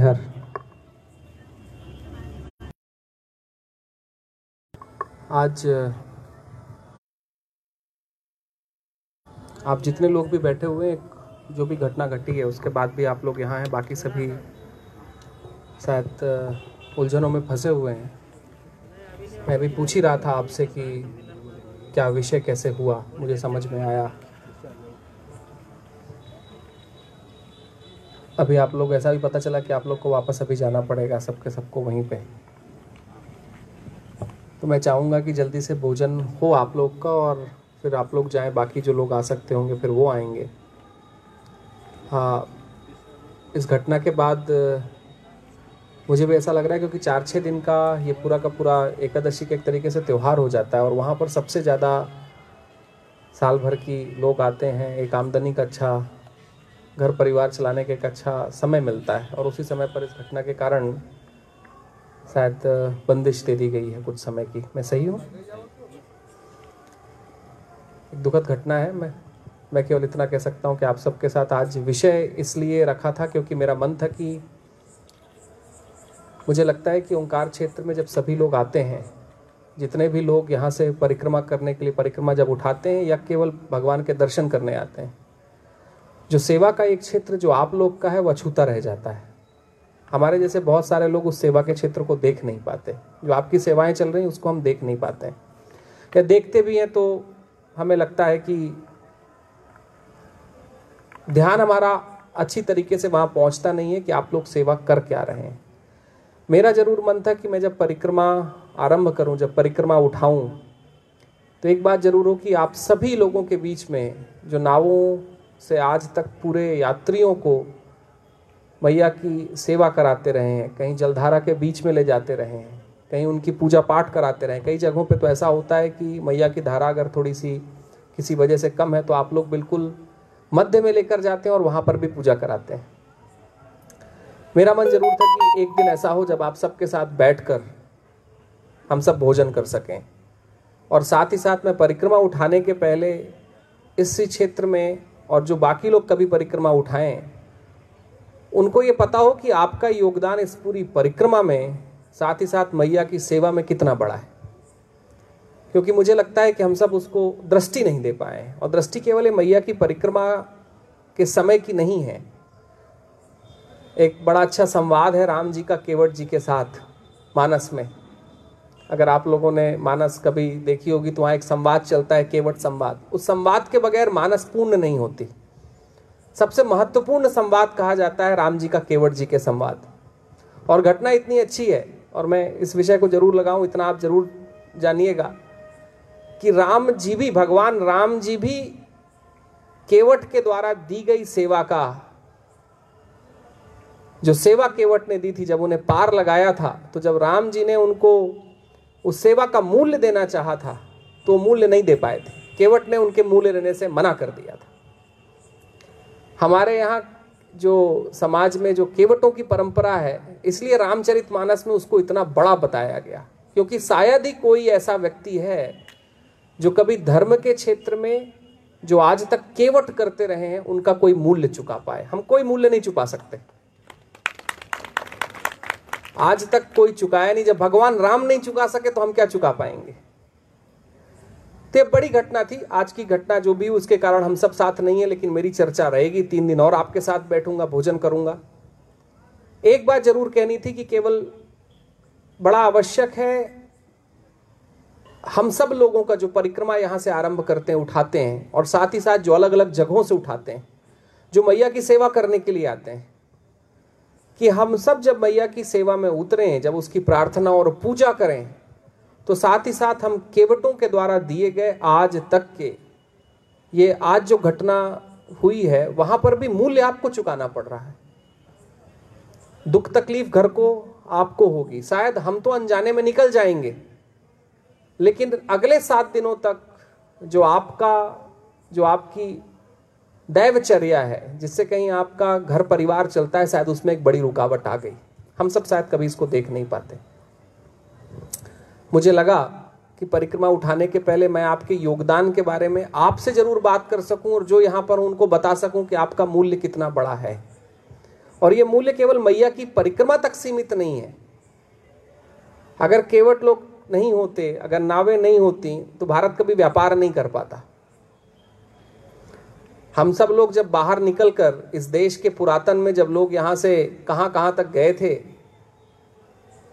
हर आज, आप जितने लोग भी बैठे हुए हैं, जो भी घटना घटी है, उसके बाद भी आप लोग यहाँ हैं, बाकी सभी शायद, उलझनों में फंसे हुए हैं। मैं भी पूछ ही रहा था आपसे कि क्या विषय कैसे हुआ, मुझे समझ में आया। अभी आप लोग, ऐसा भी पता चला कि आप लोग को वापस अभी जाना पड़ेगा सबके सबको वहीं पे। तो मैं चाहूँगा कि जल्दी से भोजन हो आप लोग का और फिर आप लोग जाएँ, बाकी जो लोग आ सकते होंगे फिर वो आएँगे। हाँ इस घटना के बाद, मुझे भी ऐसा लग रहा है क्योंकि चार छः दिन का ये पूरा का पूरा एकादशी के एक तरीके से त्यौहार हो जाता है और वहाँ पर सबसे ज़्यादा साल भर की लोग आते हैं, एक आमदनी का अच्छा घर परिवार चलाने का एक अच्छा समय मिलता है और उसी समय पर इस घटना के कारण शायद बंदिश दे दी गई है कुछ समय की। मैं सही हूँ? एक दुखद घटना है। मैं मैं केवल इतना कह सकता हूँ कि आप सबके साथ आज विषय इसलिए रखा था क्योंकि मेरा मन था कि मुझे लगता है कि ओंकार क्षेत्र में जब सभी लोग आते हैं, जितने भी लोग यहाँ से परिक्रमा करने के लिए, परिक्रमा जब उठाते हैं या केवल भगवान के दर्शन करने आते हैं जो सेवा का एक क्षेत्र जो आप लोग का है, वह अछूता रह जाता है। हमारे जैसे बहुत सारे लोग उस सेवा के क्षेत्र को देख नहीं पाते। जो आपकी सेवाएँ चल रही हैं, उसको हम देख नहीं पाते हैं। या देखते भी हैं तो हमें लगता है कि ध्यान हमारा अच्छी तरीके से वहाँ पहुँचता नहीं है कि आप लोग सेवा कर क्या रहे हैं। मेरा ज़रूर मन था कि मैं जब परिक्रमा आरंभ करूँ, जब परिक्रमा उठाऊं तो एक बात ज़रूर हो कि आप सभी लोगों के बीच में जो नावों से आज तक पूरे यात्रियों को मैया की सेवा कराते रहे हैं, कहीं जलधारा के बीच में ले जाते रहे हैं, कहीं उनकी पूजा पाठ कराते रहे कई जगहों पे तो ऐसा होता है कि मैया की धारा अगर थोड़ी सी किसी वजह से कम है तो आप लोग बिल्कुल मध्य में लेकर जाते हैं और वहाँ पर भी पूजा कराते हैं। मेरा मन ज़रूर था कि एक दिन ऐसा हो जब आप सबके साथ बैठकर हम सब भोजन कर सकें। और साथ ही साथ मैं परिक्रमा उठाने के पहले इस क्षेत्र में और जो बाकी लोग कभी परिक्रमा उठाएँ, उनको ये पता हो कि आपका योगदान इस पूरी परिक्रमा में, साथ ही साथ मैया की सेवा में कितना बड़ा है। क्योंकि मुझे लगता है कि हम सब उसको दृष्टि नहीं दे पाए और दृष्टि केवल मैया की परिक्रमा के समय की नहीं है। एक बड़ा अच्छा संवाद है राम जी का केवट जी के साथ, मानस में। अगर आप लोगों ने मानस कभी देखी होगी तो वहाँ एक संवाद चलता है, केवट संवाद। उस संवाद के बगैर मानस पूर्ण नहीं होती। सबसे महत्वपूर्ण संवाद कहा जाता है राम जी का, केवट जी के संवाद। और घटना इतनी अच्छी है, और मैं इस विषय को ज़रूर लगाऊँ, इतना आप ज़रूर जानिएगा, कि राम जी भी, भगवान राम जी भी केवट के द्वारा दी गई सेवा का, जो सेवा केवट ने दी थी, जब उन्हें पार लगाया था तो जब राम जी ने उनको उस सेवा का मूल्य देना चाहा था तो मूल्य नहीं दे पाए थे। केवट ने उनके मूल्य देने से मना कर दिया था। हमारे यहाँ जो समाज में जो केवटों की परंपरा है, इसलिए रामचरित मानस में उसको इतना बड़ा बताया गया, क्योंकि शायद ही कोई ऐसा व्यक्ति है, जो कभी धर्म के क्षेत्र में जो आज तक केवट करते रहे हैं, उनका कोई मूल्य चुका पाए। हम कोई मूल्य नहीं चुका सकते। आज तक कोई चुकाया नहीं। जब भगवान राम नहीं चुका सके तो हम क्या चुका पाएँगे? तो बड़ी घटना थी। आज की घटना जो भी, उसके कारण हम सब साथ नहीं है, लेकिन मेरी चर्चा रहेगी। तीन दिन और आपके साथ बैठूँगा, भोजन करूँगा। एक बात ज़रूर कहनी थी कि केवल बड़ा आवश्यक है, हम सब लोगों का जो परिक्रमा यहाँ से आरंभ करते हैं, उठाते हैं, और साथ ही साथ जो अलग अलग जगहों से उठाते हैं, जो मैया की सेवा करने के लिए आते हैं। कि हम सब जब मैया की सेवा में उतरें, जब उसकी प्रार्थना और पूजा करें तो साथ ही साथ हम केवटों के द्वारा दिए गए आज तक के, ये आज जो घटना हुई है, वहाँ पर भी मूल्य आपको चुकाना पड़ रहा है। दुख तकलीफ़ घर को, आपको होगी। शायद हम तो अनजाने में निकल जाएँगे। लेकिन अगले सात दिनों तक जो आपका, जो आपकी दैवचर्या है, जिससे कहीं आपका घर परिवार चलता है, शायद उसमें एक बड़ी रुकावट आ गई। हम सब शायद कभी इसको देख नहीं पाते। मुझे लगा कि परिक्रमा उठाने के पहले मैं आपके योगदान के बारे में आपसे ज़रूर बात कर सकूँ और जो यहाँ पर उनको बता सकूँ कि आपका मूल्य कितना बड़ा है। और ये मूल्य केवल मैया की परिक्रमा तक सीमित नहीं है। अगर केवट लोग नहीं होते, अगर नावें नहीं होती तो भारत कभी व्यापार नहीं कर पाता। हम सब लोग जब बाहर निकलकर इस देश के पुरातन में जब लोग यहाँ से कहाँ कहाँ तक गए थे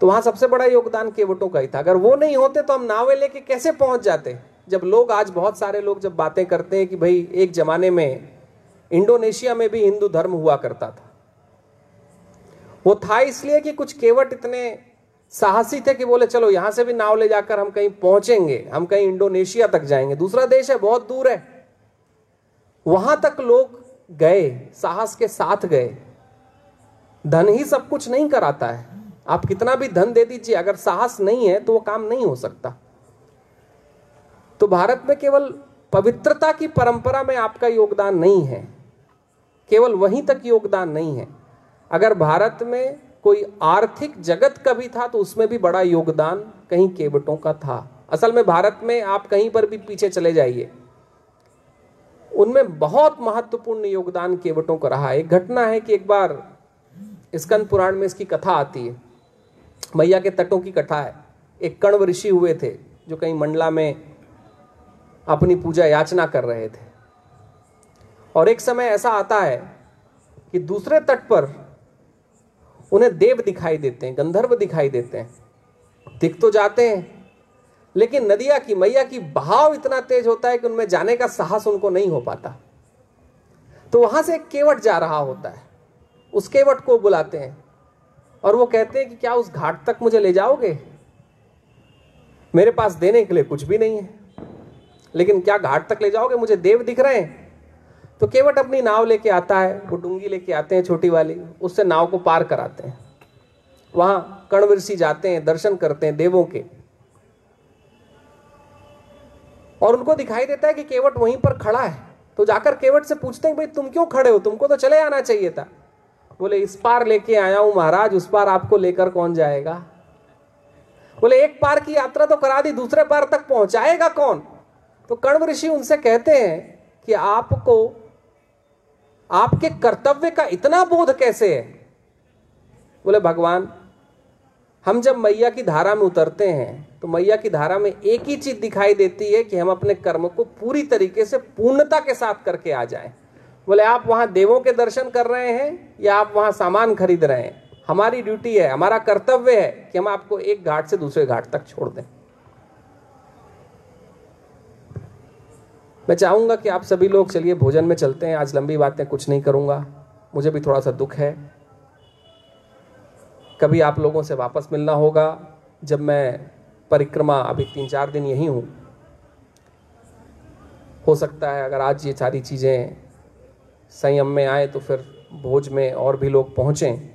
तो वहाँ सबसे बड़ा योगदान केवटों का ही था। अगर वो नहीं होते तो हम नावे लेके कैसे पहुँच जाते? जब लोग आज बहुत सारे लोग जब बातें करते हैं कि भाई, एक जमाने में इंडोनेशिया में भी हिंदू धर्म हुआ करता था। वो था इसलिए कि कुछ केवट इतने साहसी थे कि बोले, चलो यहाँ से भी नाव ले जाकर हम कहीं पहुँचेंगे, हम कहीं इंडोनेशिया तक जाएँगे। दूसरा देश है, बहुत दूर है। वहाँ तक लोग गए, साहस के साथ गए। धन ही सब कुछ नहीं कराता है। आप कितना भी धन दे दीजिए, अगर साहस नहीं है तो वो काम नहीं हो सकता। तो भारत में केवल पवित्रता की परंपरा में आपका योगदान नहीं है। केवल वहीं तक योगदान नहीं है। अगर भारत में कोई आर्थिक जगत का भी था तो उसमें भी बड़ा योगदान कहीं केवटों का था। असल में भारत में आप कहीं पर भी पीछे चले जाइए। उनमें बहुत महत्वपूर्ण योगदान केवटों का रहा। एक घटना है कि एक बार स्कंद पुराण में इसकी कथा आती है। मैया के तटों की कथा है। एक कण्व ऋषि हुए थे, जो कहीं मंडला में अपनी पूजा याचना कर रहे थे। और एक समय ऐसा आता है कि दूसरे तट पर उन्हें देव दिखाई देते हैं, गंधर्व दिखाई देते हैं। दिख तो जाते हैं लेकिन नदिया की, मैया की बहाव इतना तेज होता है कि उनमें जाने का साहस उनको नहीं हो पाता। तो वहाँ से केवट जा रहा होता है। उस केवट को बुलाते हैं और वो कहते हैं कि क्या उस घाट तक मुझे ले जाओगे? मेरे पास देने के लिए कुछ भी नहीं है। लेकिन क्या घाट तक ले जाओगे? मुझे देव दिख रहे हैं। तो केवट अपनी नाव लेके आता है, वो डूँगी लेके आते हैं छोटी वाली, उससे नाव को पार कराते हैं। वहाँ कणवृषि जाते हैं, दर्शन करते हैं देवों के। और उनको दिखाई देता है कि केवट वहीं पर खड़ा है। तो जाकर केवट से पूछते हैं भाई, तुम क्यों खड़े हो? तुमको तो चले आना चाहिए था। बोले, इस पार लेके आया हूँ महाराज, उस पार आपको लेकर कौन जाएगा? बोले, एक पार की यात्रा तो करा दी, दूसरे पार तक पहुंचाएगा कौन? तो कण्व ऋषि उनसे कहते हैं कि आपको, आपके कर्तव्य का इतना बोध कैसे है? बोले, भगवान हम जब मैया की धारा में उतरते हैं तो मैया की धारा में एक ही चीज़ दिखाई देती है कि हम अपने कर्म को पूरी तरीके से पूर्णता के साथ करके आ जाएँ। बोले, आप वहाँ देवों के दर्शन कर रहे हैं या आप वहाँ सामान खरीद रहे हैं? हमारी ड्यूटी है, हमारा कर्तव्य है कि हम आपको एक घाट से दूसरे घाट तक छोड़ दें। मैं चाहूँगा कि आप सभी लोग, चलिए, भोजन में चलते हैं। आज लंबी बातें कुछ नहीं करूँगा। मुझे भी थोड़ा सा दुख है। कभी आप लोगों से वापस मिलना होगा। जब मैं परिक्रमा अभी तीन चार दिन यही हूँ। हो सकता है अगर आज ये सारी चीज़ें संयम में आए तो फिर भोज में और भी लोग पहुँचें।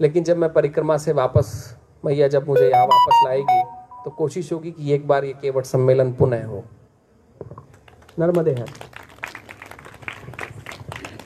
लेकिन जब मैं परिक्रमा से वापस, मैया जब मुझे यहाँ वापस लाएगी तो कोशिश होगी कि एक बार ये केवट सम्मेलन पुनः हो। नर्मदे है।